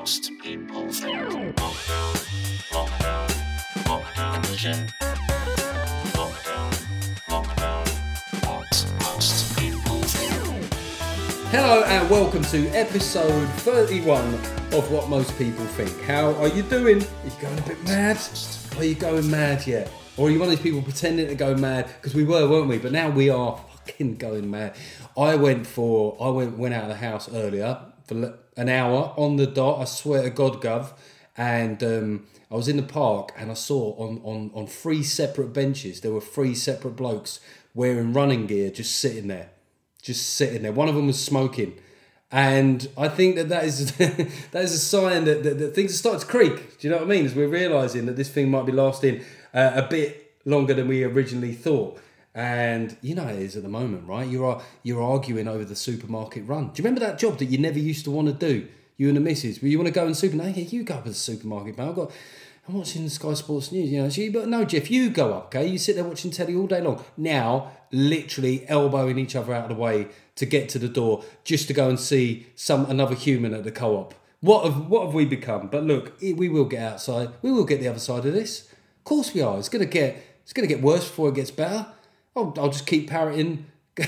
most people think. Lockdown, lockdown, lockdown. Lockdown, lockdown, what most people think. Hello and welcome to episode 31 of What Most People Think. How are you doing? Are you going a bit mad? Are you going mad yet? Or are you one of these people pretending to go mad? Because we were, weren't we? But now we are fucking going mad. I went for, I went went out of the house earlier for an hour on the dot. I swear to God, Gov. And um, I was in the park and I saw on, on, on three separate benches, there were three separate blokes wearing running gear just sitting there just sitting there. One of them was smoking, and I think that that is that is a sign that, that, that things are starting to creak. Do you know what I mean? As we're realizing that this thing might be lasting uh, a bit longer than we originally thought. And you know it is at the moment, right? You're you're arguing over the supermarket run. Do you remember that job that you never used to want to do? You and the missus, well, you want to go and super? No, yeah, you go up to the supermarket, man. I've got. I'm watching Sky Sports News, you know. But no, Geoff, you go up, okay? You sit there watching telly all day long. Now, literally elbowing each other out of the way to get to the door just to go and see some another human at the co-op. What have what have we become? But look, we will get outside. We will get the other side of this. Of course, we are. It's gonna get it's gonna get worse before it gets better. I'll, I'll just keep parroting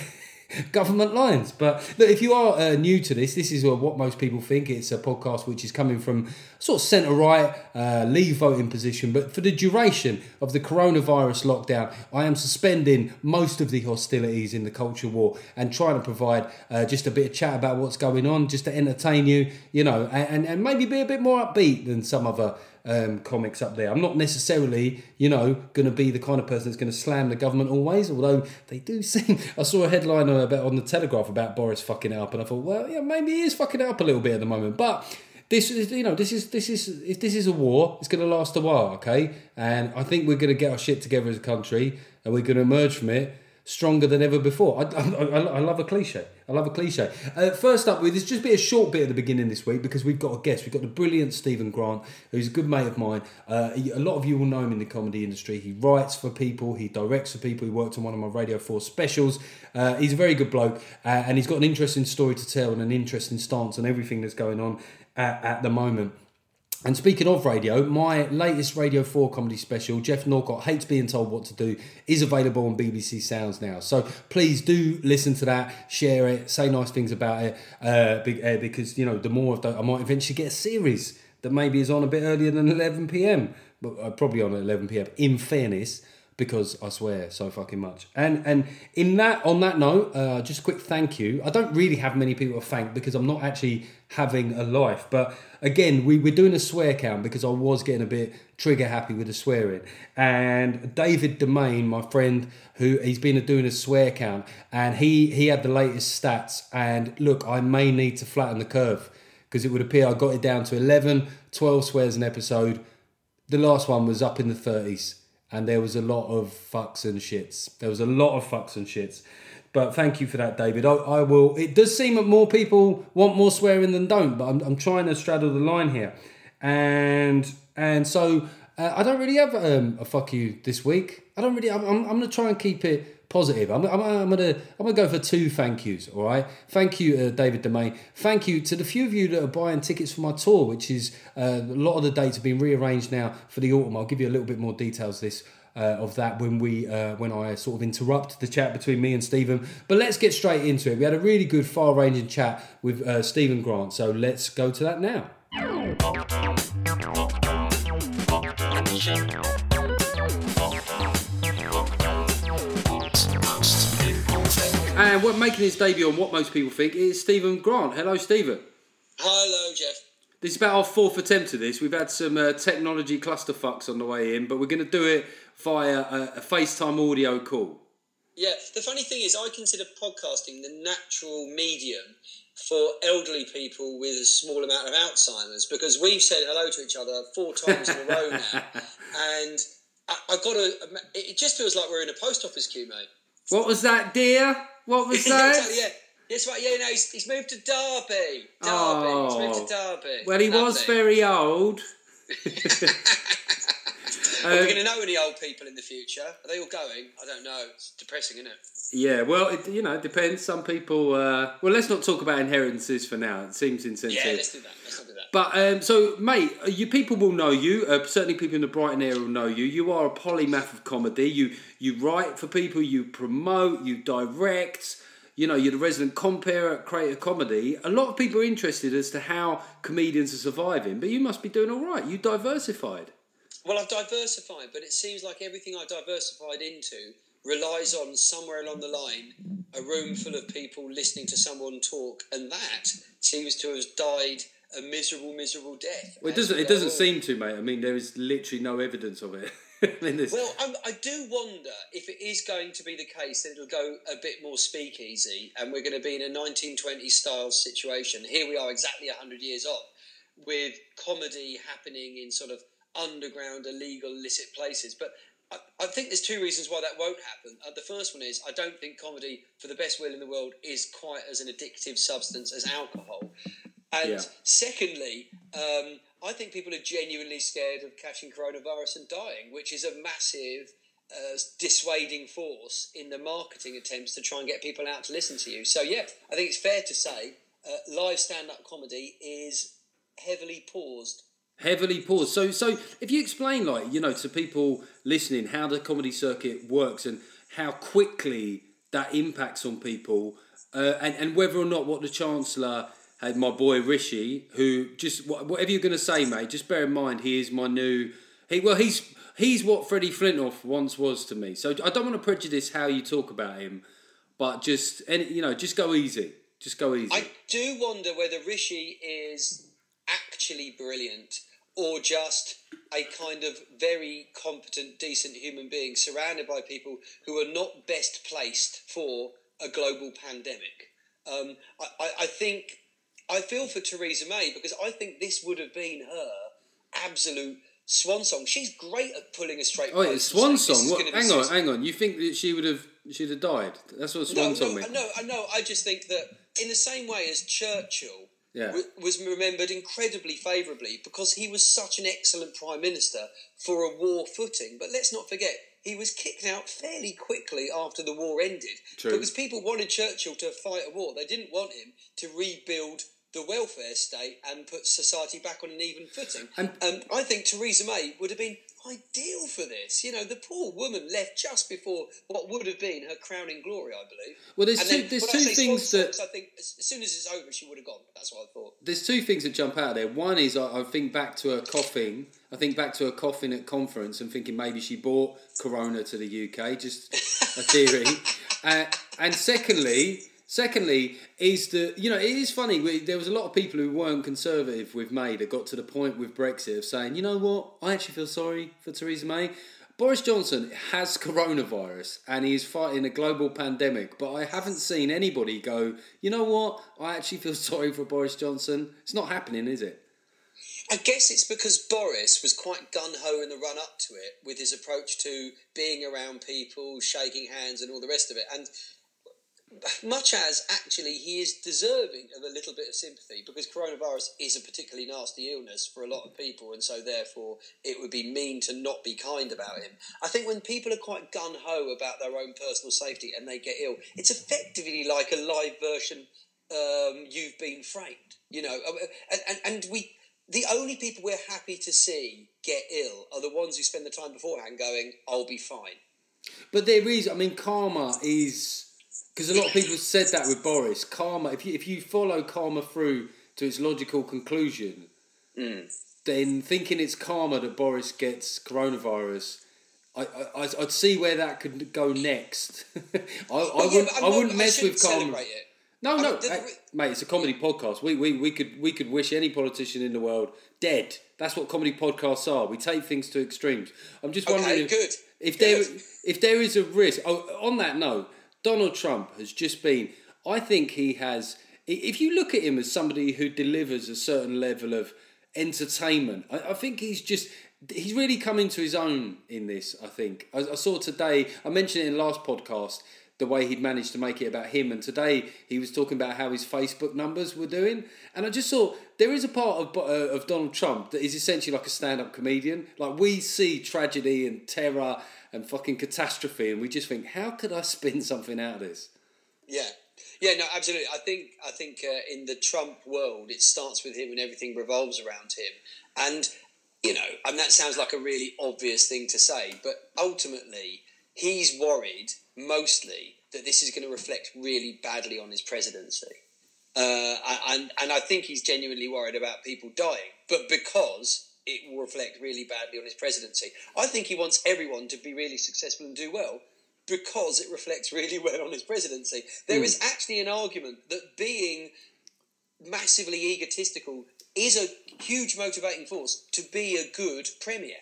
government lines. But look, if you are uh, new to this, this is what most people think. It's a podcast which is coming from sort of centre right, uh, leave voting position. But for the duration of the coronavirus lockdown, I am suspending most of the hostilities in the culture war and trying to provide uh, just a bit of chat about what's going on, just to entertain you, you know, and, and maybe be a bit more upbeat than some other um, comics up there. I'm not necessarily, you know, going to be the kind of person that's going to slam the government always, although they do seem. I saw a headline on, about, on the Telegraph about Boris fucking it up, and I thought, well, yeah, maybe he is fucking it up a little bit at the moment. But this is, you know, this is this is if this is a war, it's going to last a while, okay? And I think we're going to get our shit together as a country, and we're going to emerge from it stronger than ever before. I, I, I, I love a cliche. I love a cliche. Uh, first up, with there's just be a short bit at the beginning this week because we've got a guest. We've got the brilliant Stephen Grant, who's a good mate of mine. Uh, he- a lot of you will know him in the comedy industry. He writes for people, he directs for people. He worked on one of my Radio 4 specials. Uh, he's a very good bloke uh, and he's got an interesting story to tell and an interesting stance on everything that's going on at, at the moment. And speaking of radio, my latest Radio 4 comedy special, Geoff Norcott Hates Being Told What to Do, is available on BBC Sounds now. So please do listen to that, share it, say nice things about it, uh, uh, because, you know, the more of that, I might eventually get a series that maybe is on a bit earlier than 11pm, but uh, probably on at 11pm, in fairness because I swear so fucking much. And and in that on that note, uh, just a quick thank you. I don't really have many people to thank because I'm not actually having a life. But again, we we're doing a swear count because I was getting a bit trigger happy with the swearing. And David Domain, my friend, who he's been doing a swear count, and he he had the latest stats. And look, I may need to flatten the curve because it would appear I got it down to 11, 12 swears an episode. The last one was up in the 30s and there was a lot of fucks and shits. There was a lot of fucks and shits. But thank you for that, David. I, I will. It does seem that more people want more swearing than don't, but I'm, I'm trying to straddle the line here, and and so uh, I don't really have um, a fuck you this week. I don't really. I'm, I'm, I'm gonna try and keep it positive. I'm, I'm, I'm gonna I'm gonna go for two thank yous. All right. Thank you, uh, David Domain. Thank you to the few of you that are buying tickets for my tour, which is uh, a lot of the dates have been rearranged now for the autumn. I'll give you a little bit more details this. Uh, of that when we uh, when I sort of interrupt the chat between me and Stephen, but let's get straight into it. We had a really good far-ranging chat with uh, Stephen Grant, so let's go to that now. And what making his debut on what most people think is Stephen Grant. Hello, Stephen. Hello, Geoff. This is about our fourth attempt at this. We've had some uh, technology clusterfucks on the way in, but we're going to do it via a, a FaceTime audio call. Yeah, the funny thing is, I consider podcasting the natural medium for elderly people with a small amount of Alzheimer's because we've said hello to each other four times in a row now, and I, I got to. It just feels like we're in a post office queue, mate. What was that, dear? What was that? yeah. Yes, right. Yeah, no, he's, he's moved to Derby. Derby. Oh. He's moved to Derby. Well, he was very old. Are we Uh, going to know any old people in the future? Are they all going? I don't know. It's depressing, isn't it? Yeah, well, it, you know, it depends. Some people. Uh, well, let's not talk about inheritances for now. It seems insensitive. Yeah, let's do that. Let's not do that. But um, so, mate, uh, you people will know you. Uh, certainly, people in the Brighton area will know you. You are a polymath of comedy. You you write for people. You promote. You direct. You know, you're the resident compere at Creative Comedy. A lot of people are interested as to how comedians are surviving, but you must be doing all right. You diversified. Well, I've diversified, but it seems like everything I diversified into relies on somewhere along the line a room full of people listening to someone talk, and that seems to have died a miserable, miserable death. Well, it doesn't. It doesn't on. seem to, mate. I mean, there is literally no evidence of it. in this. Well, I'm, I do wonder if it is going to be the case that it'll go a bit more speakeasy, and we're going to be in a 1920s style situation. Here we are, exactly 100 years on, with comedy happening in sort of underground, illegal, illicit places. But I, I think there's two reasons why that won't happen. Uh, the first one is I don't think comedy, for the best will in the world, is quite as an addictive substance as alcohol. And Yeah. secondly, um, I think people are genuinely scared of catching coronavirus and dying, which is a massive uh, dissuading force in the marketing attempts to try and get people out to listen to you. So, yeah, I think it's fair to say uh, live stand up comedy is heavily paused. Heavily paused. So, so if you explain, like you know, to people listening, how the comedy circuit works and how quickly that impacts on people, uh, and and whether or not what the chancellor had, my boy Rishi, who just whatever you're going to say, mate, just bear in mind he is my new. He well, he's he's what Freddie Flintoff once was to me. So I don't want to prejudice how you talk about him, but just any you know, just go easy, just go easy. I do wonder whether Rishi is actually brilliant or just a kind of very competent, decent human being surrounded by people who are not best placed for a global pandemic. Um, I, I, I think I feel for Theresa May because I think this would have been her absolute swan song. She's great at pulling a straight. Oh, it's Swan Song. What, hang on, hang on. You think that she would have she'd have died? That's what Swan no, Song no, means. no, no. I just think that in the same way as Churchill Yeah. was remembered incredibly favourably because he was such an excellent prime minister for a war footing. But let's not forget. He was kicked out fairly quickly after the war ended True. because people wanted Churchill to fight a war. They didn't want him to rebuild the welfare state and put society back on an even footing. And- And I think Theresa May would have been ideal for this. You know, the poor woman left just before what would have been her crowning glory, I believe. Well, there's And two- then there's two things that- I think as, as soon as it's over, she would have gone. That's what I thought. There's two things that jump out there. One is I, I think back to her coughing. I think back to her coughing at conference and thinking maybe she brought Corona to the UK. Just a theory. uh, and secondly, secondly is the you know it is funny. We, there was a lot of people who weren't conservative with May that got to the point with Brexit of saying, you know what, I actually feel sorry for Theresa May. Boris Johnson has coronavirus and he is fighting a global pandemic, but I haven't seen anybody go, you know what, I actually feel sorry for Boris Johnson. It's not happening, is it? I guess it's because Boris was quite gun ho in the run up to it with his approach to being around people, shaking hands, and all the rest of it. And much as actually he is deserving of a little bit of sympathy because coronavirus is a particularly nasty illness for a lot of people, and so therefore it would be mean to not be kind about him. I think when people are quite gun ho about their own personal safety and they get ill, it's effectively like a live version. Um, you've been framed, you know, Um, and, and, and we. The only people we're happy to see get ill are the ones who spend the time beforehand going, "I'll be fine." But there is, I mean, karma is because a lot of people said that with Boris. Karma, if you if you follow karma through to its logical conclusion, mm. then thinking it's karma that Boris gets coronavirus. I, I, I'd see where that could go next. I, I, Well, yeah, wouldn't, I not- wouldn't mess shouldn't with karma. it. No, I no, mean, the- hey, mate. It's a comedy podcast. We, we, we could we could wish any politician in the world dead. That's what comedy podcasts are. We take things to extremes. I'm just Okay, wondering if, good, if good. there if there is a risk. Oh, on that note, Donald Trump has just been. I think he has. If you look at him as somebody who delivers a certain level of entertainment, I, I think he's just. He's really come into his own in this. I think I, I saw today. I mentioned it in the last podcast the way he'd managed to make it about him. And today he was talking about how his Facebook numbers were doing. And I just thought there is a part of, uh, of Donald Trump that is essentially like a stand up comedian. Like we see tragedy and terror and fucking catastrophe, and we just think, how could I spin something out of this? Yeah, Yeah, no, absolutely. I think I think uh, in the Trump world, it starts with him and everything revolves around him. And you know, and that sounds like a really obvious thing to say, but ultimately, he's worried mostly that this is going to reflect really badly on his presidency. Uh, and and I think he's genuinely worried about people dying, but because it will reflect really badly on his presidency. I think he wants everyone to be really successful and do well because it reflects really well on his presidency. There hmm. is actually an argument that being massively egotistical is a huge motivating force to be a good premier.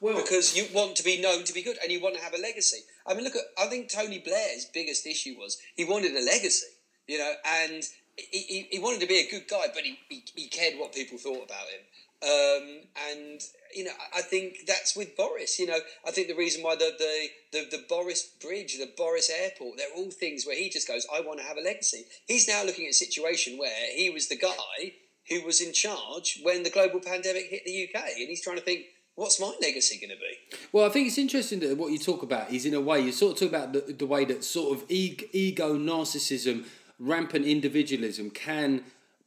Well- because you want to be known to be good and you want to have a legacy. I mean, look at I think Tony Blair's biggest issue was he wanted a legacy, you know, and he, he, he wanted to be a good guy, but he, he, he cared what people thought about him. Um, and you know, I- think that's with Boris. You know, I think the reason why the the, the, the Boris Bridge, the Boris Airport, they're all things where he just goes, "I want to have a legacy." He's now looking at a situation where he was the guy who was in charge when the global pandemic hit the UK, and he's trying to think, "What's my legacy going to be?" Well, I think it's interesting that what you talk about is in a way you sort of talk about the, the way that sort of ego, ego, narcissism, rampant individualism can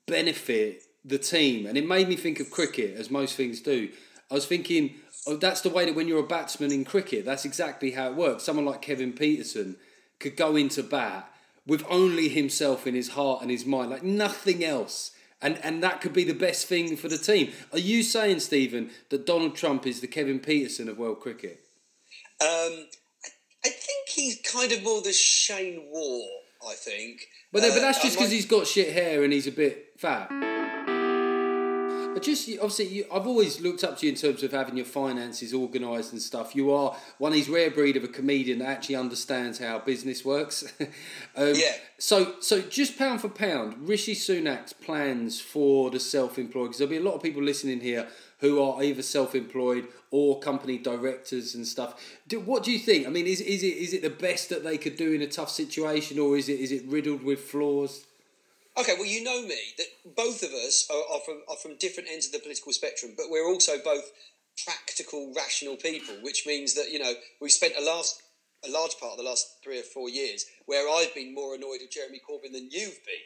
benefit the team, and it made me think of cricket as most things do. I was thinking, oh, that's the way that when you're a batsman in cricket, that's exactly how it works. Someone like Kevin Pietersen could go into bat with only himself in his heart and his mind, like nothing else. And, and that could be the best thing for the team. Are you saying, Stephen, that Donald Trump is the Kevin Pietersen of world cricket? Um, I, think he's kind of more the Shane Warne. I think, But, no, but Uh, that's just because might- he's got shit hair and he's a bit fat. I just obviously, you, I've always looked up to you in terms of having your finances organised and stuff. You are one of these rare breed of a comedian that actually understands how business works. um, Yeah. So, so just pound for pound, Rishi Sunak's plans for the self-employed. Because there'll be a lot of people listening here who are either self-employed or company directors and stuff. Do, what do you think? I mean, is, is it is it the best that they could do in a tough situation, or is it is it riddled with flaws? Okay, well, you know me that both of us are, are, from, are from different ends of the political spectrum, but we're also both practical, rational people, which means that you know we've spent a last a large part of the last three or four years where I've been more annoyed with Jeremy Corbyn than you've been.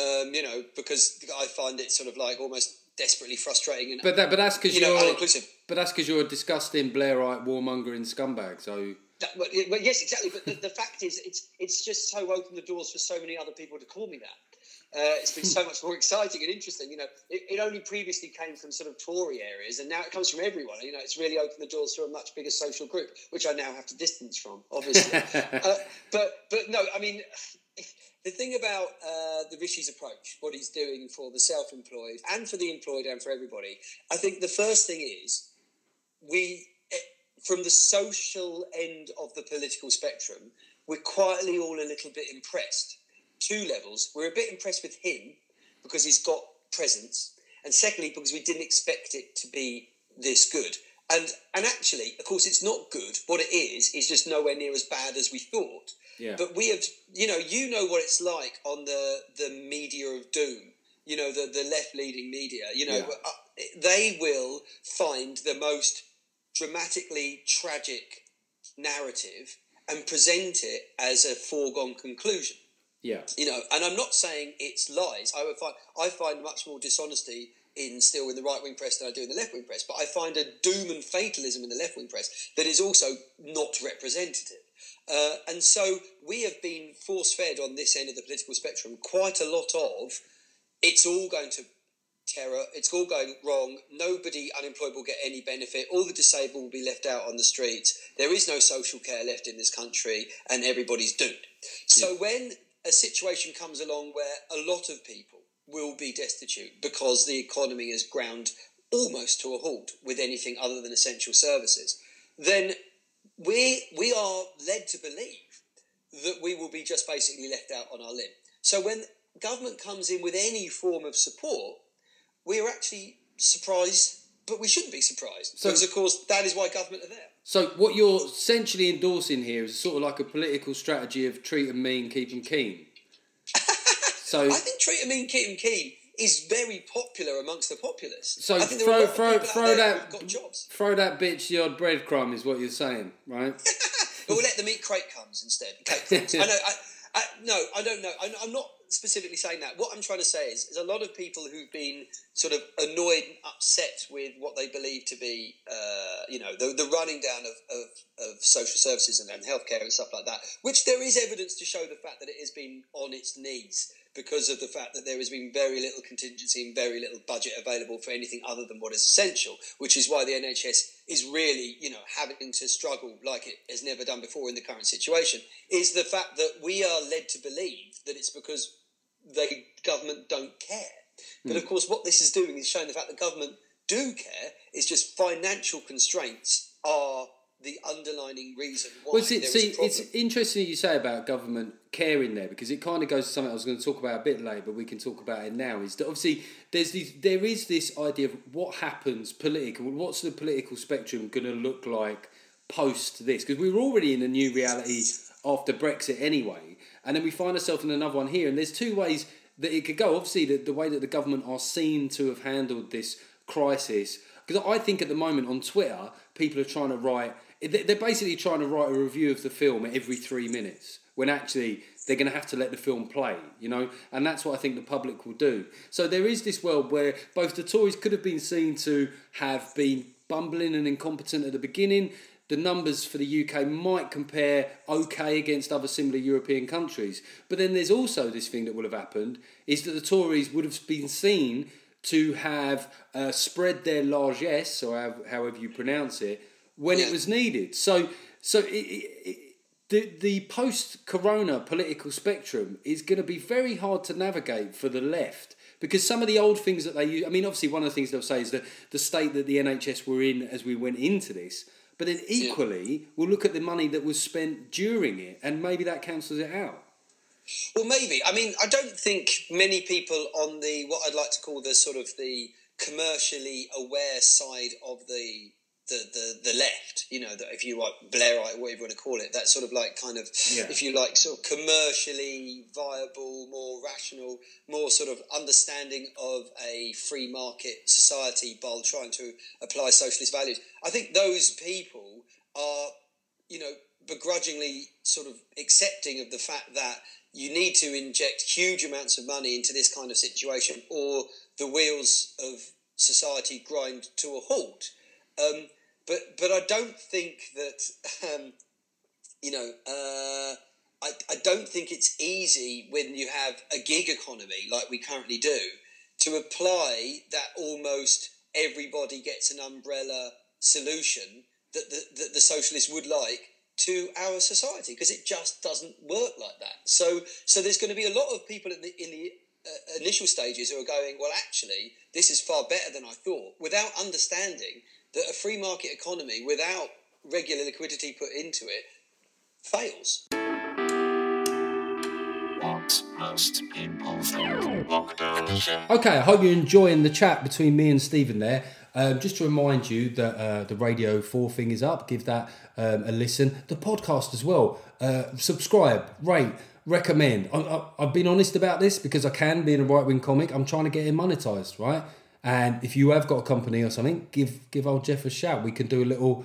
Um, you know, because I find it sort of like almost desperately frustrating and But that, but that's because you know you're uninclusive. but that's because you're a disgusting Blairite warmongering scumbag. So That, well, yes, exactly. But the, the fact is, it's it's just so opened the doors for so many other people to call me that. Uh, it's been so much more exciting and interesting. You know, it, it only previously came from sort of Tory areas, and now it comes from everyone. You know, it's really opened the doors to a much bigger social group, which I now have to distance from, obviously. uh, but but no, I mean. The thing about uh, the Rishi's approach, what he's doing for the self-employed and for the employed and for everybody, I think the first thing is we, eh, from the social end of the political spectrum, we're quietly all a little bit impressed. Two levels. We're a bit impressed with him because he's got presence, and secondly, because we didn't expect it to be this good. And and actually, of course, it's not good. What it is is just nowhere near as bad as we thought. Yeah. But we have, you know, you know what it's like on the the media of doom. You know, the the left leading media. You know, Yeah. uh, they will find the most dramatically tragic narrative and present it as a foregone conclusion yeah, you know, and I'm not saying it's lies. I would find I find much more dishonesty in still in the right wing press than I do in the left wing press. But I find a doom and fatalism in the left wing press that is also not representative. Uh, and so we have been force fed on this end of the political spectrum quite a lot of it's all going to terror, it's all going wrong, nobody unemployed will get any benefit, all the disabled will be left out on the streets, there is no social care left in this country, and everybody's doomed. So when a situation comes along where a lot of people will be destitute because the economy is ground almost to a halt with anything other than essential services, then we we are led to believe that we will be just basically left out on our limb. So when government comes in with any form of support, we are actually surprised, but we shouldn't be surprised So- because, of course, that is why government are there. So what you're essentially endorsing here is sort of like a political strategy of treat them mean, keep them keen. So I think treat 'em mean, keep 'em keen is very popular amongst the populace. so I think there are a throw throw throw that jobs, throw that bitch the odd breadcrumb is what you're saying, right? but we'll let them eat crate crumbs instead. I know. I, I, no, I don't know. I'm, I'm not specifically saying that. What I'm trying to say is, is a lot of people who've been sort of annoyed and upset with what they believe to be, uh, you know, the, the running down of, of, of social services and, and healthcare and stuff like that, which there is evidence to show the fact that it has been on its knees because of the fact that there has been very little contingency and very little budget available for anything other than what is essential, which is why the NHS is really, you know, having to struggle like it has never done before in the current situation, is the fact that we are led to believe that it's because the government don't care. But of hmm. course, what this is doing is showing the fact that government do care. It's just financial constraints are the underlining reason why Well, see, see it's interesting you say about government caring there because it kind of goes to something I was going to talk about a bit later, but we can talk about it now. Is that obviously there's these, there is this idea of what happens political. What's the political spectrum going to look like post this? Because we were already in a new reality after Brexit anyway, and then we find ourselves in another one here. And there's two ways that it could go. Obviously, the, the way that the government are seen to have handled this crisis. Because I think at the moment on Twitter, people are trying to write. they- They're basically trying to write a review of the film every three minutes, when actually they're going to have to let the film play, you know, and that's what I think the public will do. So there is this world where both the Tories could have been seen to have been bumbling and incompetent at the beginning. The numbers for the UK might compare okay against other similar European countries, but then there's also this thing that will have happened is that the Tories would have been seen to have uh, spread their largesse, or however, however you pronounce it, when it was needed. So, so it, it, the the post Corona political spectrum is going to be very hard to navigate for the left because some of the old things that they use. I mean, obviously, one of the things they'll say is that the state that the NHS were in as we went into this. But then equally, we'll look at the money that was spent during it, and maybe that cancels it out. Well, maybe. I mean, I don't think many people on the what I'd like to call the sort of the commercially aware side of the the, the, the left, you know, that if you like Blairite, whatever you want to call it, that sort of like kind of, Yeah. if you like, sort of commercially viable, more rational, more sort of understanding of a free market society while trying to apply socialist values. I think those people are you know, begrudgingly sort of accepting of the fact that you need to inject huge amounts of money into this kind of situation or the wheels of society grind to a halt. Um, but, but I don't think that, um, you know, uh, I, I don't think it's easy when you have a gig economy like we currently do to apply that almost everybody gets an umbrella solution that the, that the socialists would like to our society because it just doesn't work like that. So, so there's going to be a lot of people in the in the uh, initial stages who are going, well, actually, this is far better than I thought, without understanding that a free market economy without regular liquidity put into it fails. What most people think. Lockdown edition. Okay, I hope you're enjoying the chat between me and Stephen there. Um, just to remind you that uh, the Radio 4 thing is up. Give that um, a listen. The podcast as well. Uh, subscribe, rate, recommend. I, I, I've been honest about this because I can, being a right wing comic, I'm trying to get it monetized, right? And if you have got a company or something, give give old Geoff a shout. We can do a little,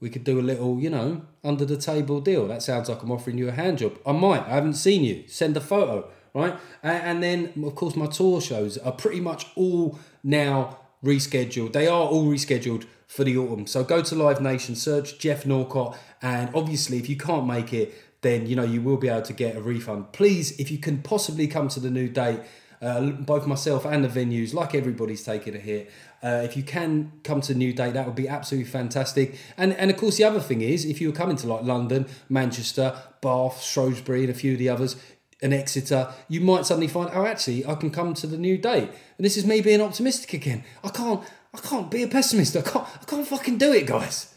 we could do a little, you know, under the table deal. That sounds like I'm offering you a hand job. I might. I haven't seen you. Send a photo, right? And, and then of course my tour shows are pretty much all now rescheduled. They are all rescheduled for the autumn. So go to Live Nation, search Geoff Norcott, and obviously if you can't make it, then you know you will be able to get a refund. Please, if you can possibly come to the new date. Uh, both myself and the venues, like everybody's taking a hit. Uh, if you can come to New Date, that would be absolutely fantastic. And and of course, the other thing is, if you were coming to like London, Manchester, Bath, Shrewsbury, and a few of the others, and Exeter, you might suddenly find, oh, actually, I can come to the New Date. And this is me being optimistic again. I can't, I can't be a pessimist. I can't, I can't fucking do it, guys.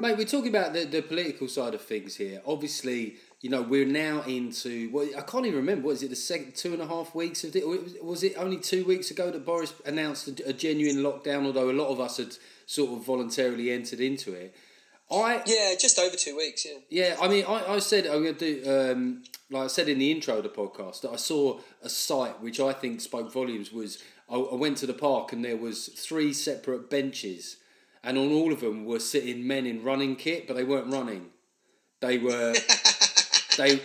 Mate, we're talking about the, the political side of things here. Obviously, you know, we're now into, well, I can't even remember, what is it, the second two and a half weeks of it? or Was was it only two weeks ago that Boris announced a, a genuine lockdown, although a lot of us had sort of voluntarily entered into it? I, Yeah, just over two weeks. Yeah. yeah, I mean, I, I said I'm going to do, um, like I said in the intro of the podcast, that I saw a site which I think spoke volumes. Was I, I went to the park and there was three separate benches, and on all of them were sitting men in running kit, but they weren't running. They were they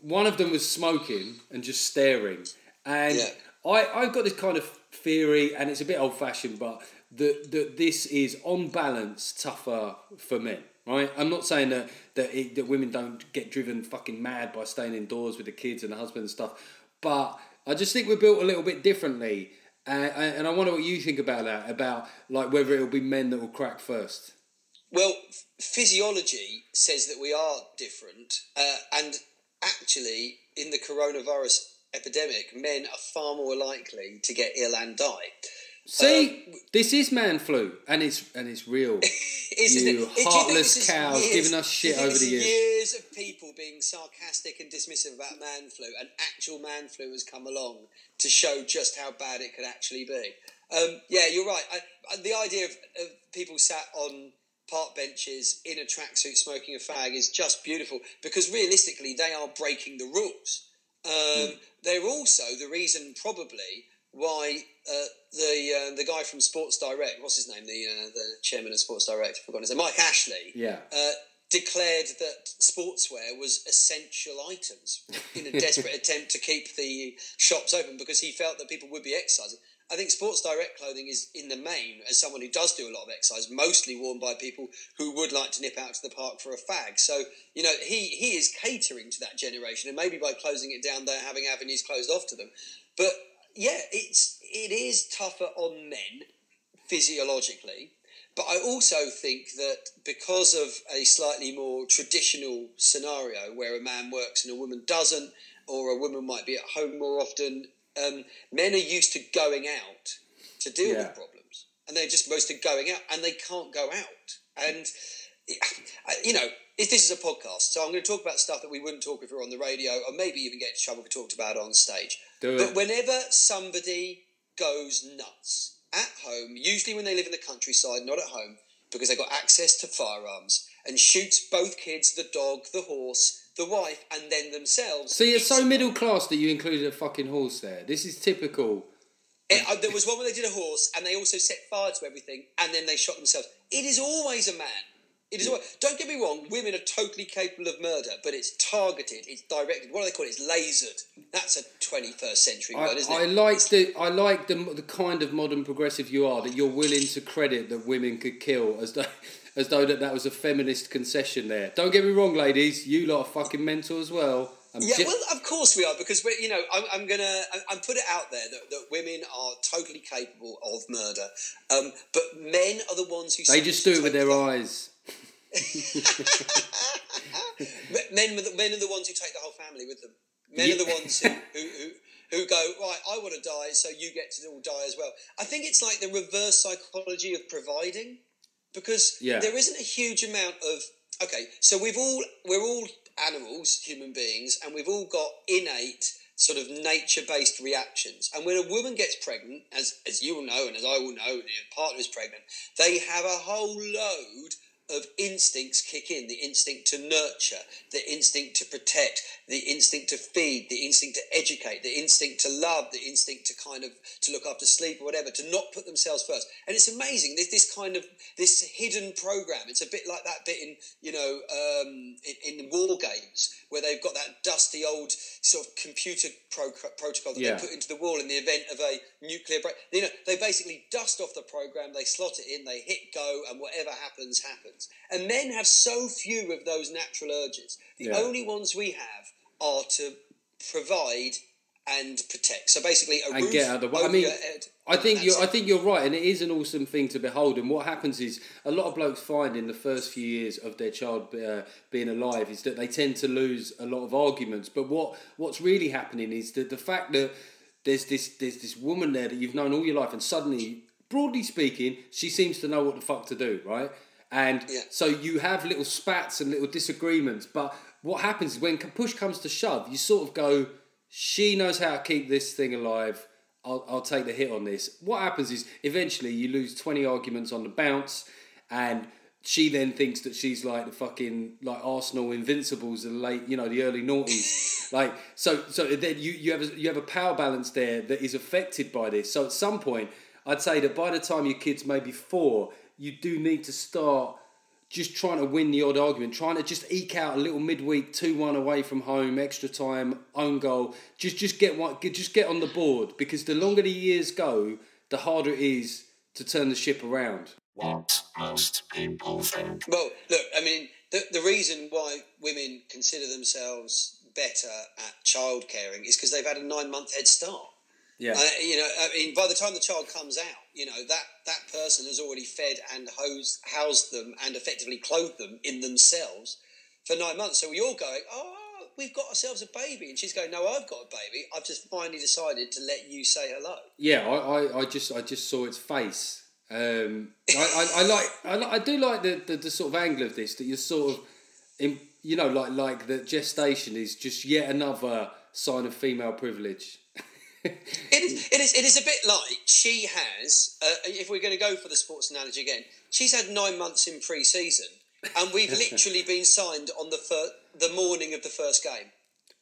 one of them was smoking and just staring, and Yeah. I I've got this kind of theory, and it's a bit old fashioned, but that that this is on balance tougher for men. Right, I'm not saying that that, it, that women don't get driven fucking mad by staying indoors with the kids and the husband and stuff, but I just think we're built a little bit differently, uh, and I wonder what you think about that, about like whether it'll be men that will crack first. Well, physiology says that we are different, uh, and actually, in the coronavirus epidemic, men are far more likely to get ill and die. See, this is man flu, and it's and it's real. Isn't You it? It- do think heartless is cows years- giving us shit over the years? Years of people being sarcastic and dismissive about man flu, and actual man flu has come along to show just how bad it could actually be. Um, yeah, you're right. I, I, the idea of, of people sat on park benches in a tracksuit smoking a fag is just beautiful because realistically they are breaking the rules. Um, They're also the reason, probably, why uh, the uh, the guy from Sports Direct, what's his name, the uh, the chairman of Sports Direct, I've forgotten his name, Mike Ashley, Yeah. Declared that sportswear was essential items in a desperate attempt to keep the shops open because he felt that people would be exercising. I think Sports Direct clothing is, in the main, as someone who does do a lot of exercise, mostly worn by people who would like to nip out to the park for a fag. So, you know, he, he is catering to that generation, and maybe by closing it down, they're having avenues closed off to them. But yeah, it's it is tougher on men physiologically. But I also think that because of a slightly more traditional scenario where a man works and a woman doesn't, or a woman might be at home more often, um, men are used to going out to deal Yeah. with problems. And they're just used to going out and they can't go out. And, you know, if this is a podcast, so I'm going to talk about stuff that we wouldn't talk if we were on the radio, or maybe even get into trouble if we talked about on stage. Do But it. whenever somebody goes nuts at home, usually when they live in the countryside, not at home, because they've got access to firearms, and shoots both kids, the dog, the horse, the wife, and then themselves. See, it's so middle class that you included a fucking horse there. This is typical. It, uh, there was one where they did a horse, and they also set fire to everything, and then they shot themselves. It is always a man. It is. Don't get me wrong. Women are totally capable of murder, but it's targeted. It's directed. What do they call it? It's lasered. That's a 21st century I, word, isn't it? I like the I like the the kind of modern progressive you are that you're willing to credit that women could kill as though as though that that was a feminist concession there. Don't get me wrong, ladies. You lot are fucking mental as well. I'm Yeah, ju- well, of course we are because we, you know, I'm, I'm gonna, I'm, I'm put it out there that, that women are totally capable of murder, um, but men are the ones who they just do it with their the- eyes. Men, are the- men are the ones who take the whole family with them. Men Yeah. are the ones who, who, who, who go right. I want to die, so you get to all die as well. I think it's like the reverse psychology of providing, because Yeah. there isn't a huge amount of okay. So we've all we're all animals, human beings, and we've all got innate sort of nature-based reactions. And when a woman gets pregnant, as as you will know, and as I will know, and your partner is pregnant, they have a whole load of instincts kick in the instinct to nurture, the instinct to protect, the instinct to feed, the instinct to educate, the instinct to love, the instinct to kind of to look after sleep or whatever, to not put themselves first. And it's amazing. There's this kind of this hidden program. It's a bit like that bit in you know um, in, in war games where they've got that dusty old sort of computer pro- protocol that Yeah. they put into the wall in the event of a nuclear break. You know, they basically dust off the program, they slot it in, they hit go, and whatever happens, happens. And men have so few of those natural urges. The Yeah. only ones we have are to provide and protect. So basically, a And roof get out of the way. I mean. I think you're. I think you're right, and it is an awesome thing to behold. And what happens is a lot of blokes find in the first few years of their child uh, being alive is that they tend to lose a lot of arguments. But what what's really happening is that the fact that there's this there's this woman there that you've known all your life, and suddenly, broadly speaking, she seems to know what the fuck to do, right? And Yeah. so you have little spats and little disagreements. But what happens is when push comes to shove, you sort of go, she knows how to keep this thing alive. I'll, I'll take the hit on this. What happens is eventually you lose 20 arguments on the bounce, and she then thinks that she's like the fucking like Arsenal Invincibles of the late, you know, the early noughties. like so, so then you, you have a, you have a power balance there that is affected by this. So at some point, I'd say that by the time your kid's maybe four, you do need to start just trying to win the odd argument, trying to just eke out a little midweek two one away from home, extra time, own goal. Just just get one, just get on the board because the longer the years go, the harder it is to turn the ship around. What most people think. Well, look, I mean, the, the reason why women consider themselves better at child caring is because they've had a nine month head start. Yeah, Uh, you know, I mean, by the time the child comes out, you know that that person has already fed and hosed, housed them and effectively clothed them in themselves for nine months. So we're all going, oh, we've got ourselves a baby, and she's going, no, I've got a baby. I've just finally decided to let you say hello. yeah. I, I, I just I just saw its face. Um, I, I, I like I, li- I do like the, the, the sort of angle of this that you're sort of in, you know like like that gestation is just yet another sign of female privilege. It is, it is. It is a bit like she has. Uh, if we're going to go for the sports analogy again, she's had nine months in pre-season, and we've literally been signed on the fir- the morning of the first game.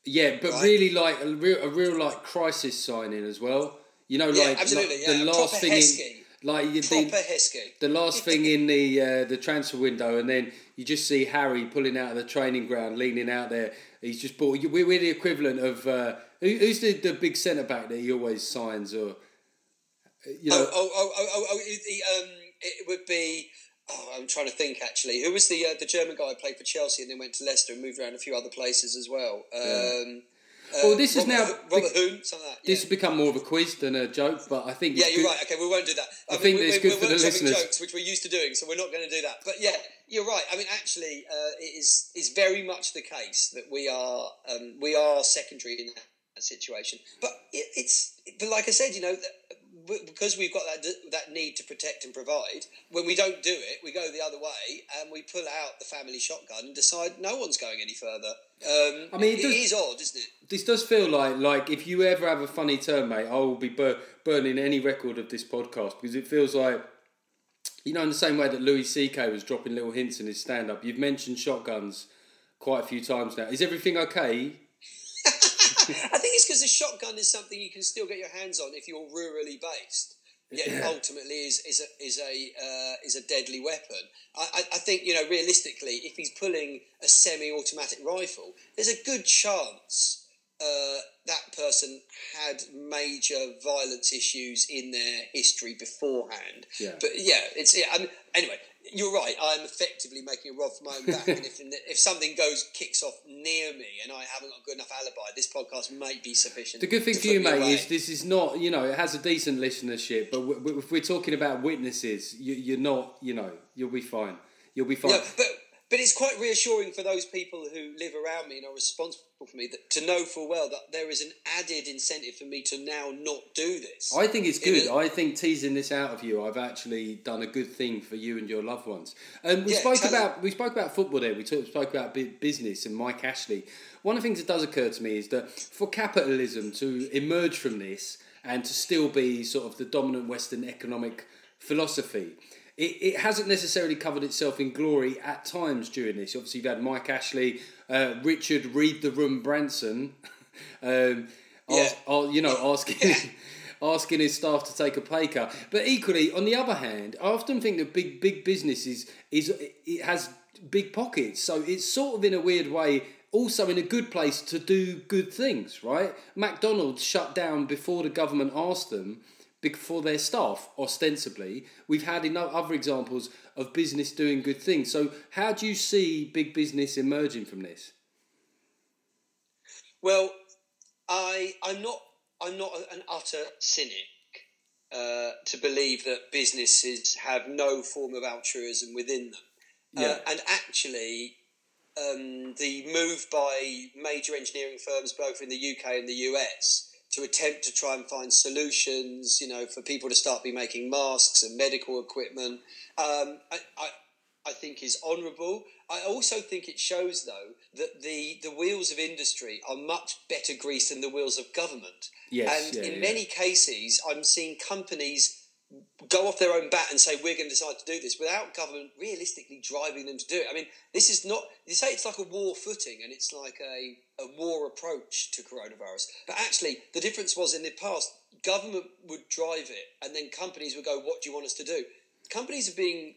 Yeah, but Right. really like a real, a real like crisis signing as well. You know, Yeah, like, absolutely, like yeah, the last proper thing, in, like you, the, Heskey. the last thing in the uh, the transfer window, and then you just see Harry pulling out of the training ground, leaning out there. He's just bought. We're, the equivalent of uh, who's the, the big centre back that he always signs, or you know, Oh, oh, oh, oh, oh, oh it, the, um, it would be. Oh, I'm trying to think. Actually, who was the uh, the German guy who played for Chelsea and then went to Leicester and moved around a few other places as well? Um, uh, Well, this is Robert, now- Robert Hoon, something like that. this has become more of a quiz than a joke. But I think Yeah, you're good- right. Okay, we won't do that. I think we, it's we, good we're for the listeners. jokes, which we're used to doing, so we're not going to do that. But yeah, you're right. I mean, actually, uh, it is is very much the case that we are um, we are secondary in that situation. But it, it's but like I said, you know. That, because we've got that that need to protect and provide, when we don't do it, we go the other way and we pull out the family shotgun and decide no one's going any further. Um, I mean, it it does- is odd, isn't it? this does feel like like if you ever have a funny turn, mate, I will be bur- burning any record of this podcast because it feels like you know in the same way that Louis C.K. was dropping little hints in his stand up. You've mentioned shotguns quite a few times now. Is everything okay? I think it's because a shotgun is something you can still get your hands on if you're rurally based. Yet Yeah. ultimately is is a is a uh, is a deadly weapon. I, I, I think you know realistically, if he's pulling a semi-automatic rifle, there's a good chance uh, that person had major violence issues in their history beforehand. Yeah. But yeah, it's yeah. I mean, anyway, you're right. I'm effectively making a rod for my own back, and if if something goes kicks off near me and I haven't got a good enough alibi, this podcast might be sufficient. The good thing for you, mate, away. is this is not you know it has a decent listenership, but w- w- if we're talking about witnesses, you, you're not you know you'll be fine. You'll be fine. Yeah, but but it's quite reassuring for those people who live around me and are responsible for me that, to know full well that there is an added incentive for me to now not do this. I think it's good. I think teasing this out of you, I've actually done a good thing for you and your loved ones. And we Yeah, spoke about we spoke about football there. We talked, spoke about business and Mike Ashley. One of the things that does occur to me is that for capitalism to emerge from this and to still be sort of the dominant Western economic philosophy. It, it hasn't necessarily covered itself in glory at times during this. Obviously, you've had Mike Ashley, uh, Richard Read the Room Branson, um, ask- uh, you know, asking asking his staff to take a pay cut. But equally, on the other hand, I often think that big big business is is it has big pockets, so it's sort of in a weird way also in a good place to do good things, right? McDonald's shut down before the government asked them before their staff, ostensibly. We've had enough other examples of business doing good things. So, how do you see big business emerging from this? Well, I I'm not I'm not an utter cynic uh, to believe that businesses have no form of altruism within them. Yeah. Uh, and actually, um, the move by major engineering firms, both in the UK and the US, to attempt to try and find solutions, you know, for people to start be making masks and medical equipment, um, I, I, I think is honourable. I also think it shows, though, that the, the wheels of industry are much better greased than the wheels of government. Yes, and yeah, in yeah. many cases, I'm seeing companies go off their own bat and say we're going to decide to do this without government realistically driving them to do it. I mean, this is not. You say it's like a war footing and it's like a, a war approach to coronavirus, but actually the difference was in the past, government would drive it and then companies would go, "What do you want us to do?" Companies are being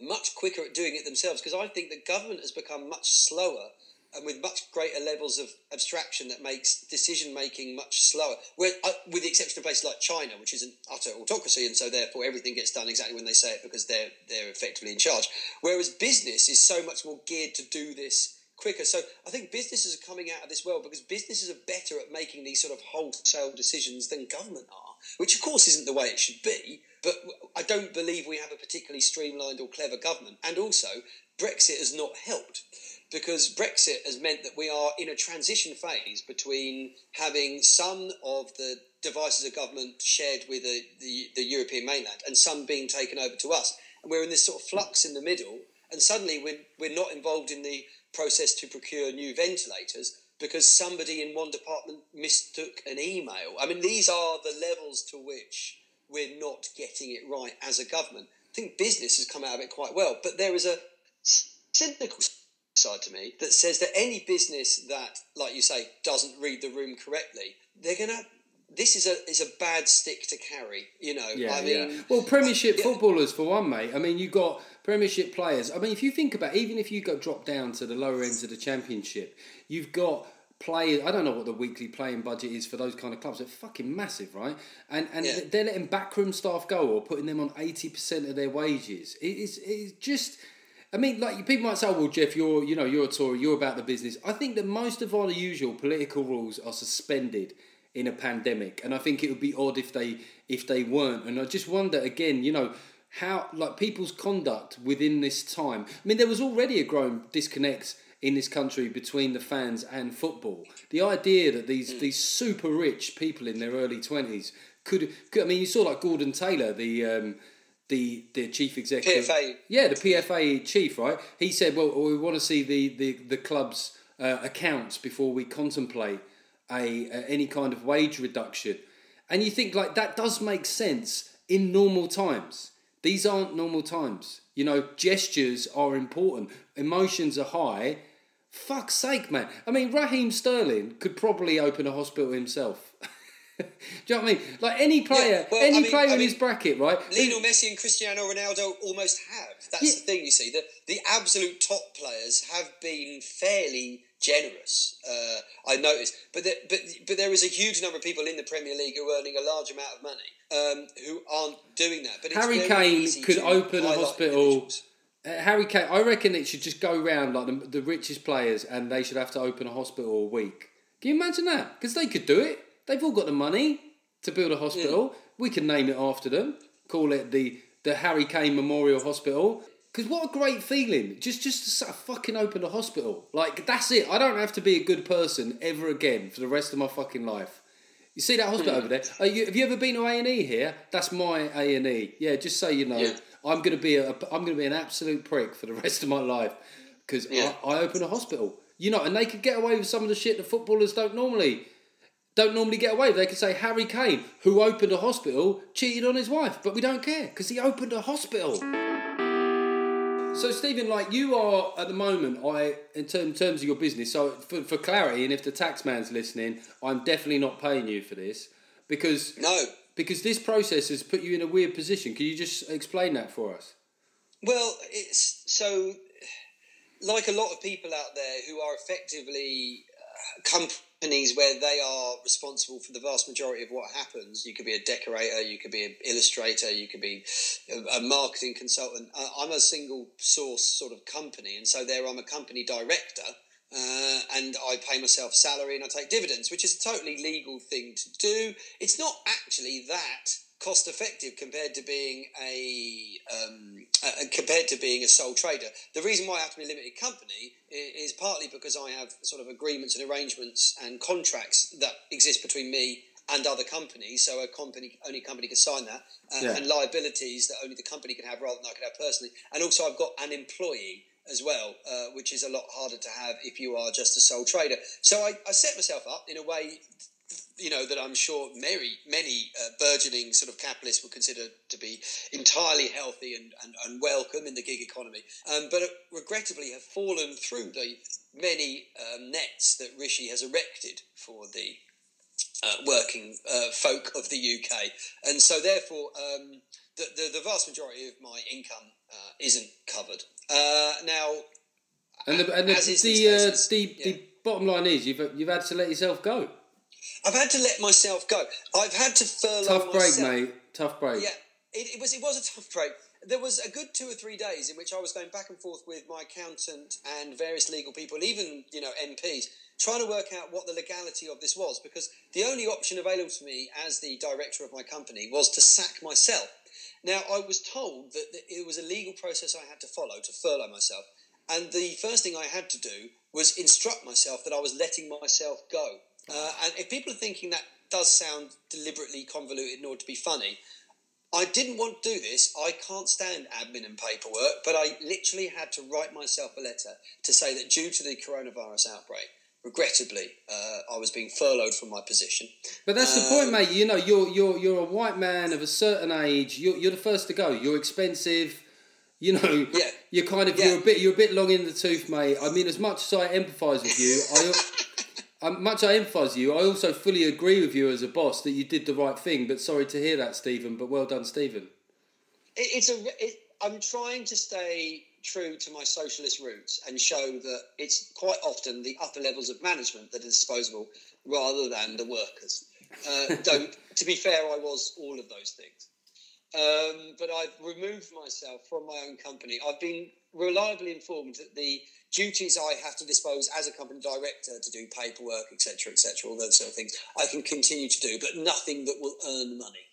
much quicker at doing it themselves because I think the government has become much slower and with much greater levels of abstraction that makes decision making much slower. Where, uh, with the exception of places like China, which is an utter autocracy, and so therefore everything gets done exactly when they say it because they're they're effectively in charge. Whereas business is so much more geared to do this quicker. So I think businesses are coming out of this well because businesses are better at making these sort of wholesale decisions than government are, which of course isn't the way it should be. But I don't believe we have a particularly streamlined or clever government. And also, Brexit has not helped because Brexit has meant that we are in a transition phase between having some of the devices of government shared with the, the, the, European mainland and some being taken over to us. And we're in this sort of flux in the middle, and suddenly we're, we're not involved in the process to procure new ventilators because somebody in one department mistook an email. I mean, these are the levels to which we're not getting it right as a government. I think business has come out of it quite well, but there is a cynical side to me that says that any business that, like you say, doesn't read the room correctly, they're gonna. This is a is a bad stick to carry, you know. Yeah, I mean, yeah. Well, Premiership yeah. footballers for one, mate. I mean, you got Premiership players. I mean, if you think about, even if you go drop down to the lower ends of the Championship, you've got players. I don't know what the weekly playing budget is for those kind of clubs. They're fucking massive, right? And and yeah. they're letting backroom staff go or putting them on eighty percent of their wages. It is it's just I mean, like people might say, oh, "Well, Geoff, you're you know you're a Tory, you're about the business." I think that most of our usual political rules are suspended in a pandemic, and I think it would be odd if they if they weren't. And I just wonder again, you know, how like people's conduct within this time. I mean, there was already a growing disconnect in this country between the fans and football. The idea that these mm. these super rich people in their early twenties could, could, I mean, you saw like Gordon Taylor, the um, the the chief executive. PFA. Yeah, the PFA chief, right? He said, "Well, we want to see the the the club's uh, accounts before we contemplate a, a any kind of wage reduction." And you think like that does make sense in normal times. These aren't normal times. You know, gestures are important. Emotions are high. Fuck's sake, man. I mean, Raheem Sterling could probably open a hospital himself. Do you know what I mean? Like any player, yeah, well, any I mean, player I in his bracket, right? Lionel Messi and Cristiano Ronaldo almost have. That's yeah. the thing. You see, the the absolute top players have been fairly generous. Uh, I noticed, but there, but but there is a huge number of people in the Premier League who are earning a large amount of money um, who aren't doing that. But Harry Kane could open a hospital. Uh, Harry Kane, I reckon it should just go around like the, the richest players, and they should have to open a hospital a week. Can you imagine that? Because they could do it. They've all got the money to build a hospital. Yeah. We can name it after them. Call it the the Harry Kane Memorial Hospital. Because what a great feeling! Just just to sort of fucking open a hospital. Like that's it. I don't have to be a good person ever again for the rest of my fucking life. You see that hospital hmm. over there? You, have you ever been to A and E here? That's my A and E. Yeah, just so you know, yeah. I'm gonna be a I'm gonna be an absolute prick for the rest of my life because yeah. I, I open a hospital. You know, and they could get away with some of the shit that footballers don't normally don't normally get away. They could say Harry Kane, who opened a hospital, cheated on his wife, but we don't care because he opened a hospital. So Stephen, like you are at the moment, I in, ter- in terms of your business. So for, for clarity, and if the taxman's listening, I'm definitely not paying you for this because no, because this process has put you in a weird position. Can you just explain that for us? Well, it's so like a lot of people out there who are effectively uh, companies companies where they are responsible for the vast majority of what happens. You could be a decorator, you could be an illustrator, you could be a, marketing consultant. I'm a single source sort of company, and so there I'm a company director. Uh, and I pay myself salary and I take dividends, which is a totally legal thing to do. It's not actually that cost effective compared to being a um, uh, compared to being a sole trader. The reason why I have to be a limited company is, is, partly because I have sort of agreements and arrangements and contracts that exist between me and other companies. So a company only company can sign that, uh, yeah. and liabilities that only the company can have rather than I can have personally. And also, I've got an employee as well, uh, which is a lot harder to have if you are just a sole trader. So I, I set myself up in a way you know that I'm sure many many uh, burgeoning sort of capitalists would consider to be entirely healthy and, and, and welcome in the gig economy, um, but regrettably have fallen through the many um, nets that Rishi has erected for the uh, working uh, folk of the UK, and so therefore um, the, the, the vast majority of my income uh, isn't covered. Uh, now, And the, and the, the, uh, the, yeah. the bottom line is you've you've had to let yourself go. I've had to let myself go. I've had to furlough myself. Tough break, myself. mate. Tough break. Yeah, it, it was. It was a tough break. There was a good two or three days in which I was going back and forth with my accountant and various legal people, and even you know MPs, trying to work out what the legality of this was. Because the only option available to me as the director of my company was to sack myself. Now I was told that it was a legal process I had to follow to furlough myself, and the first thing I had to do was instruct myself that I was letting myself go. Uh, and if people are thinking that does sound deliberately convoluted in order to be funny, I didn't want to do this. I can't stand admin and paperwork, but I literally had to write myself a letter to say that due to the coronavirus outbreak, regrettably, uh, I was being furloughed from my position. But that's the Um, point, mate. You know, you're you're you're a white man of a certain age. You're, you're the first to go. You're expensive. You know, Yeah. you're kind of Yeah. you're a bit you're a bit long in the tooth, mate. I mean, as much as I empathise with you, I. Um, much I empathise with you, I also fully agree with you as a boss that you did the right thing. But sorry to hear that, Stephen. But well done, Stephen. It, it's a. It, I'm trying to stay true to my socialist roots and show that it's quite often the upper levels of management that are disposable rather than the workers. Uh, don't. To be fair, I was all of those things. Um, but I've removed myself from my own company. I've been reliably informed that the duties I have to dispose as a company director to do paperwork, etc., etc., all those sort of things, I can continue to do, but nothing that will earn money.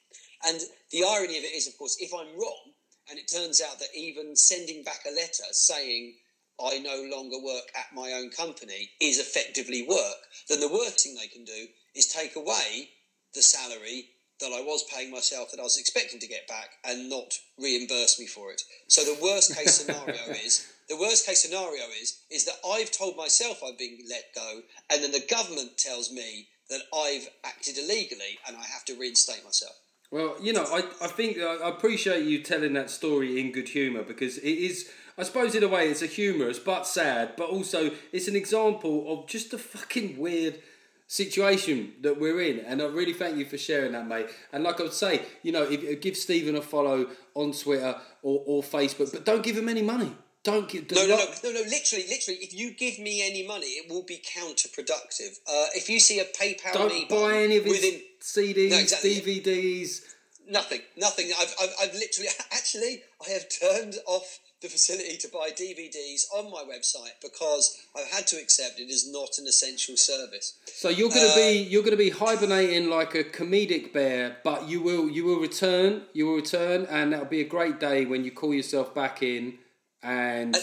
And the irony of it is, of course, if I'm wrong, and it turns out that even sending back a letter saying I no longer work at my own company is effectively work, then the worst thing they can do is take away the salary that I was paying myself that I was expecting to get back and not reimburse me for it. So the worst case scenario is the worst case scenario is is that I've told myself I've been let go, and then the government tells me that I've acted illegally and I have to reinstate myself. Well, you know, I, I think uh, I appreciate you telling that story in good humour because it is, I suppose, in a way, it's a humorous but sad, but also it's an example of just a fucking weird situation that we're in. And I really thank you for sharing that, mate. And like I would say, you know, if, give Stephen a follow on Twitter or, or Facebook, but don't give him any money. Don't give. No, no, no, no, no. Literally, literally. If you give me any money, it will be counterproductive. Uh, if you see a PayPal Don't buy any of his within CDs, No, exactly. DVDs. nothing, nothing. I've, I've, I've literally, actually, I have turned off the facility to buy DVDs on my website because I've had to accept it is not an essential service. So you're gonna be Uh, you're gonna be hibernating like a comedic bear, but you will you will return. You will return, and that'll be a great day when you call yourself back in. And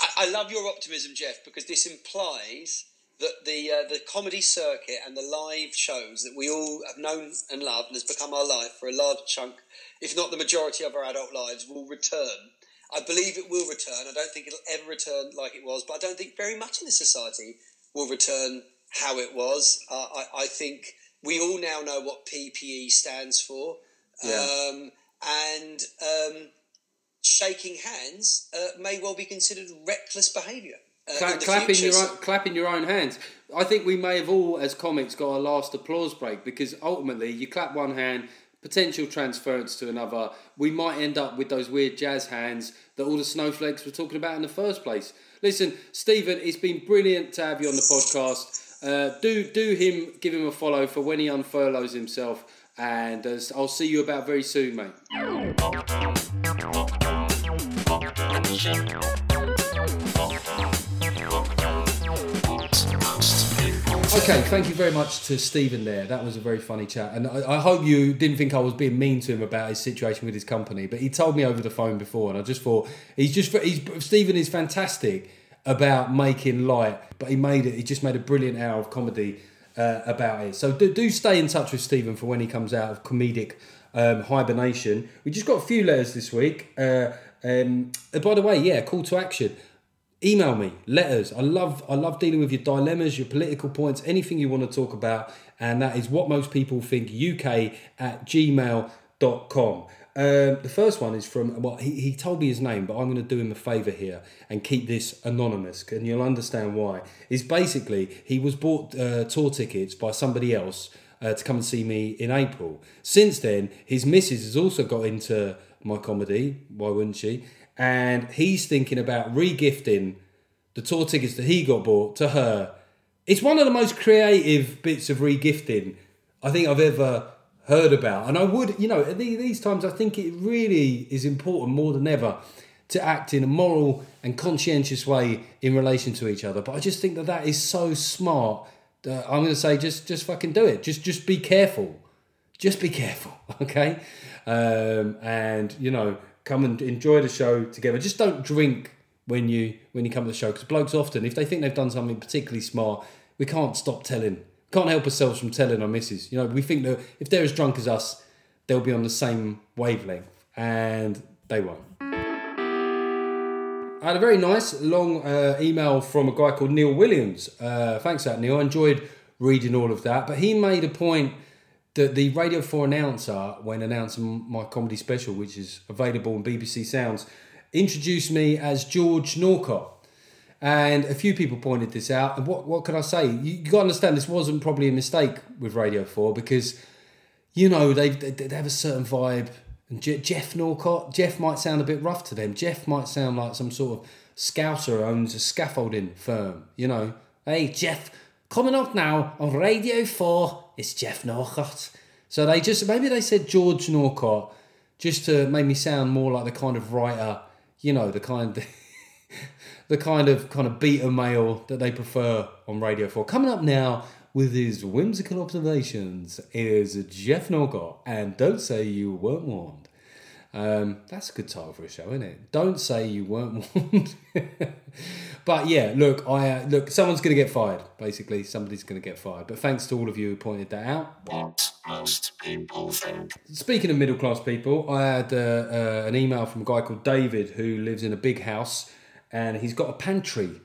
I, I love your optimism, Geoff, because this implies that the uh, the comedy circuit and the live shows that we all have known and loved and has become our life for a large chunk, if not the majority of our adult lives, will return. I believe it will return. I don't think it'll ever return like it was, but I don't think very much in this society will return how it was. Uh, I, I think we all now know what PPE stands for. Yeah. Um, and um, shaking hands uh, may well be considered reckless behaviour. Uh, cla- in clapping future. your own, clapping your own hands. I think we may have all, as comics, got a last applause break because ultimately you clap one hand, potential transference to another. We might end up with those weird jazz hands that all the snowflakes were talking about in the first place. Listen, Stephen, it's been brilliant to have you on the podcast. Uh, do do him, give him a follow for when he unfurloughes himself, and uh, I'll see you about very soon, mate. Okay, thank you very much to Stephen there. That was a very funny chat. And I, I hope you didn't think I was being mean to him about his situation with his company, but he told me over the phone before, and I just thought he's just he's Stephen is fantastic about making light, but he made it. He just made a brilliant hour of comedy uh, about it. So do, do stay in touch with Stephen for when he comes out of comedic um, hibernation. We just got a few letters this week. Uh, um, uh, by the way, yeah, call to action email me letters i love i love dealing with your dilemmas your political points anything you want to talk about and that is what most people think uk at gmail.com um, the first one is from well he, he told me his name but i'm going to do him a favor here and keep this anonymous and you'll understand why is basically he was bought uh, tour tickets by somebody else uh, to come and see me in april since then his missus has also got into my comedy. Why wouldn't she? And he's thinking about re-gifting the tour tickets that he got bought to her. It's one of the most creative bits of re-gifting I think I've ever heard about. And I would, you know, at these times, I think it really is important more than ever to act in a moral and conscientious way in relation to each other. But I just think that that is so smart. That I'm going to say, just just fucking do it. Just just be careful. Just be careful, okay? Um, and you know, come and enjoy the show together. Just don't drink when you when you come to the show because blokes often, if they think they've done something particularly smart, we can't stop telling. Can't help ourselves from telling our misses. You know, we think that if they're as drunk as us, they'll be on the same wavelength, and they won't. I had a very nice long uh, email from a guy called Neil Williams. Uh, thanks that, Neil. I enjoyed reading all of that. But he made a point that the Radio 4 announcer, when announcing my comedy special, which is available on BBC Sounds, introduced me as George Norcott. And a few people pointed this out. And what, what can I say? You, you got to understand this wasn't probably a mistake with Radio 4 because you know, they, they, they have a certain vibe. And Je- Geoff Norcott, Geoff might sound a bit rough to them. Geoff might sound like some sort of scouser owns a scaffolding firm, you know. Hey, Geoff, coming up now on Radio 4, it's Geoff Norcott. So they just, maybe they said George Norcott just to make me sound more like the kind of writer, you know, the kind the kind of kind of beta male that they prefer on Radio 4. Coming up now with his whimsical observations is Geoff Norcott, and don't say you weren't warned. Um, that's a good title for a show, isn't it? Don't say you weren't warned. but yeah, look, I uh, look. Someone's going to get fired. Basically, somebody's going to get fired. But thanks to all of you who pointed that out. What most people think. Speaking of middle class people, I had uh, uh, an email from a guy called David who lives in a big house and he's got a pantry.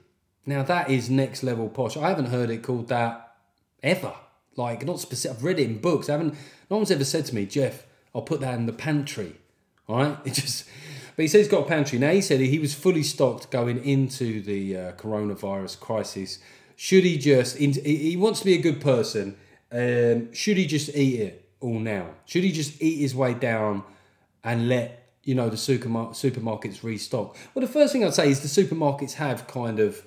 Now that is next level posh. I haven't heard it called that ever. Like not specific. I've read it in books. I haven't. No one's ever said to me, Geoff, I'll put that in the pantry. All right. It just. But he said he's got a pantry. Now he said he was fully stocked going into the uh, coronavirus crisis. Should he just? He wants to be a good person. Um, should he just eat it all now? Should he just eat his way down and let you know the supermar- supermarkets restock? Well, the first thing I'd say is the supermarkets have kind of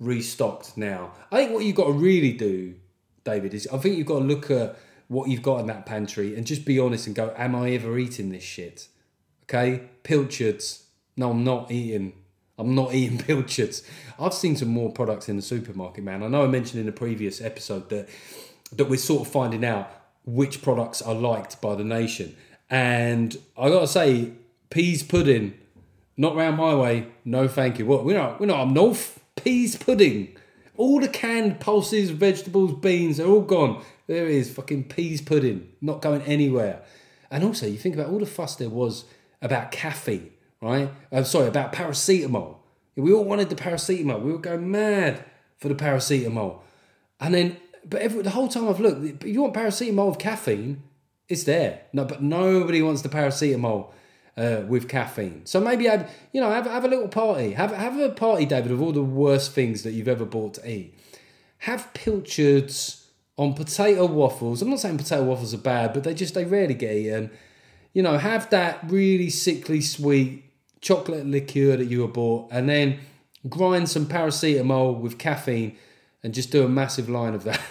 restocked now. I think what you've got to really do, David, is I think you've got to look at what you've got in that pantry and just be honest and go, Am I ever eating this shit? Okay, pilchards. No, I'm not eating. I'm not eating pilchards. I've seen some more products in the supermarket, man. I know I mentioned in a previous episode that that we're sort of finding out which products are liked by the nation. And I gotta say, pease pudding, not round my way. No, thank you. What we're not we're not up north. Peas pudding. All the canned pulses, vegetables, beans, they're all gone. There is fucking pease pudding, not going anywhere. And also, you think about all the fuss there was about caffeine, right? I'm sorry, about paracetamol. We all wanted the paracetamol. We were going mad for the paracetamol. And then, but every, the whole time I've looked, if you want paracetamol with caffeine, it's there. No, but nobody wants the paracetamol uh, with caffeine. So maybe have, you know, have, have a little party. Have have a party, David, of all the worst things that you've ever bought to eat. Have pilchards on potato waffles. I'm not saying potato waffles are bad, but they just they rarely get eaten. You know, have that really sickly sweet chocolate liqueur that you were bought, and then grind some paracetamol with caffeine, and just do a massive line of that.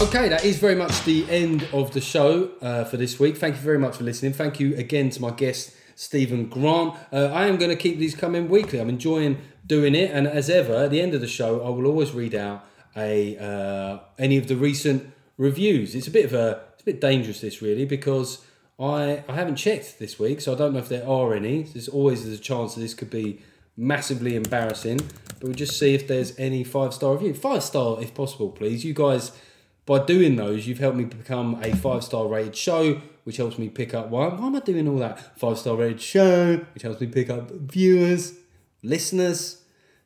Okay, that is very much the end of the show uh, for this week. Thank you very much for listening. Thank you again to my guest, Stephen Grant. Uh, I am going to keep these coming weekly. I'm enjoying doing it, and as ever, at the end of the show, I will always read out a uh, any of the recent reviews. It's a bit of a it's a bit dangerous this really because I I haven't checked this week, so I don't know if there are any. There's always there's a chance that this could be massively embarrassing, but we'll just see if there's any five star review. Five star if possible, please. You guys by doing those, you've helped me become a five star rated show, which helps me pick up why, why am I doing all that? Five star rated show, which helps me pick up viewers, listeners.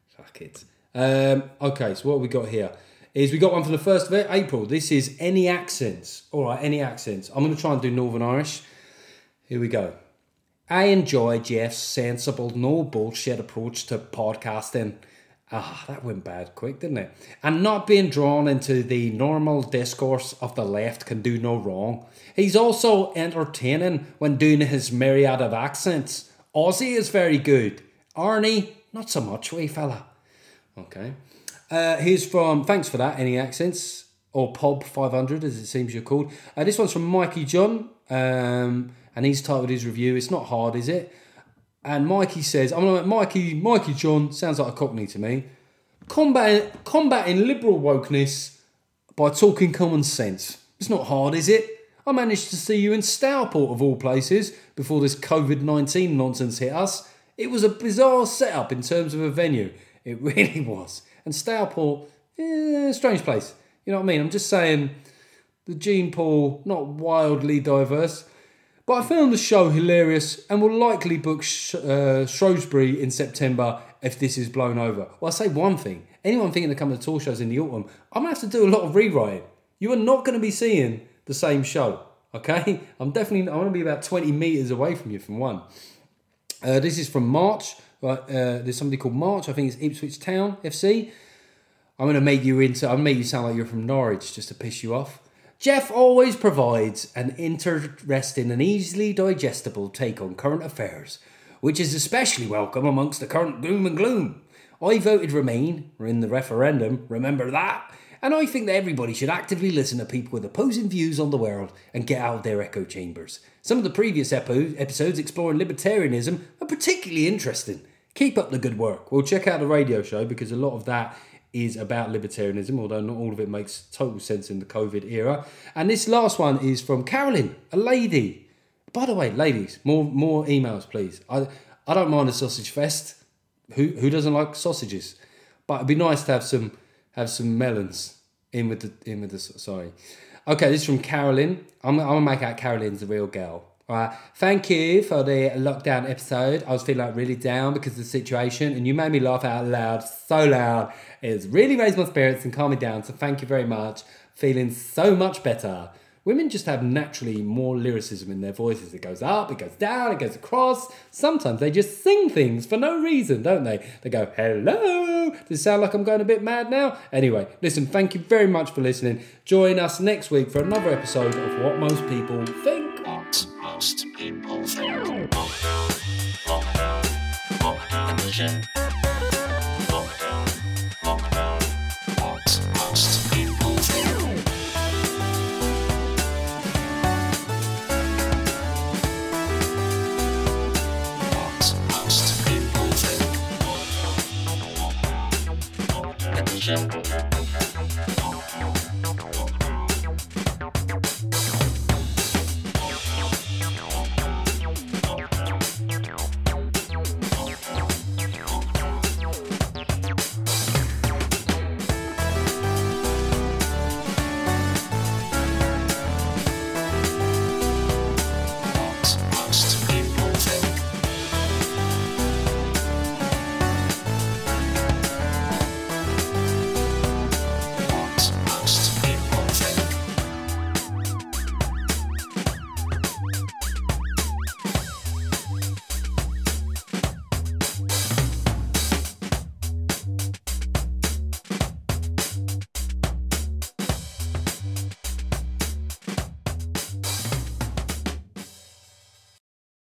Fuck it. Um, okay, so what we got here? Is we got one for the first of April. This is any accents. All right, any accents. I'm going to try and do Northern Irish. Here we go. I enjoy Geoff's sensible, no bullshit approach to podcasting Ah, that went bad quick, didn't it? And not being drawn into the normal discourse of the left can do no wrong. He's also entertaining when doing his myriad of accents. Aussie is very good. Arnie, not so much, wee fella. Okay. Uh, here's from, thanks for that, any accents, or Pob 500 as it seems you're called. Uh, this one's from Mikey John, um, and he's titled his review, It's Not Hard, Is It? And Mikey says, I'm like, Mikey, Mikey John, sounds like a cockney to me. Combating, combating liberal wokeness by talking common sense. It's not hard, is it? I managed to see you in Stourport, of all places, before this COVID 19 nonsense hit us. It was a bizarre setup in terms of a venue. It really was. And Stourport, eh, strange place. You know what I mean? I'm just saying the gene pool, not wildly diverse. But I found the show hilarious and will likely book Sh- uh, Shrewsbury in September if this is blown over. Well, I'll say one thing. Anyone thinking to come to the tour shows in the autumn, I'm going to have to do a lot of rewriting. You are not going to be seeing the same show, okay? I'm definitely, I want to be about 20 metres away from you from one. Uh, this is from March. Right, uh, there's somebody called March. I think it's Ipswich Town FC. I'm to make you into. I'm to make you sound like you're from Norwich just to piss you off. Jeff always provides an interesting and easily digestible take on current affairs, which is especially welcome amongst the current gloom and gloom. I voted Remain in the referendum, remember that? And I think that everybody should actively listen to people with opposing views on the world and get out of their echo chambers. Some of the previous episodes exploring libertarianism are particularly interesting. Keep up the good work. Well, check out the radio show because a lot of that is about libertarianism, although not all of it makes total sense in the COVID era. And this last one is from Carolyn, a lady. By the way, ladies, more more emails, please. I I don't mind a sausage fest. Who who doesn't like sausages? But it'd be nice to have some have some melons in with the in with the sorry. Okay, this is from Carolyn. I'm, I'm gonna make out Carolyn's the real girl. Right. Thank you for the lockdown episode. I was feeling like really down because of the situation, and you made me laugh out loud, so loud. It's really raised my spirits and calmed me down. So thank you very much. Feeling so much better. Women just have naturally more lyricism in their voices. It goes up, it goes down, it goes across. Sometimes they just sing things for no reason, don't they? They go, hello. Does it sound like I'm going a bit mad now? Anyway, listen, thank you very much for listening. Join us next week for another episode of What Most People Think. Most people think. Lockdown, lockdown, lockdown. Lockdown, lockdown, what most people think. What most people think. Lockdown edition.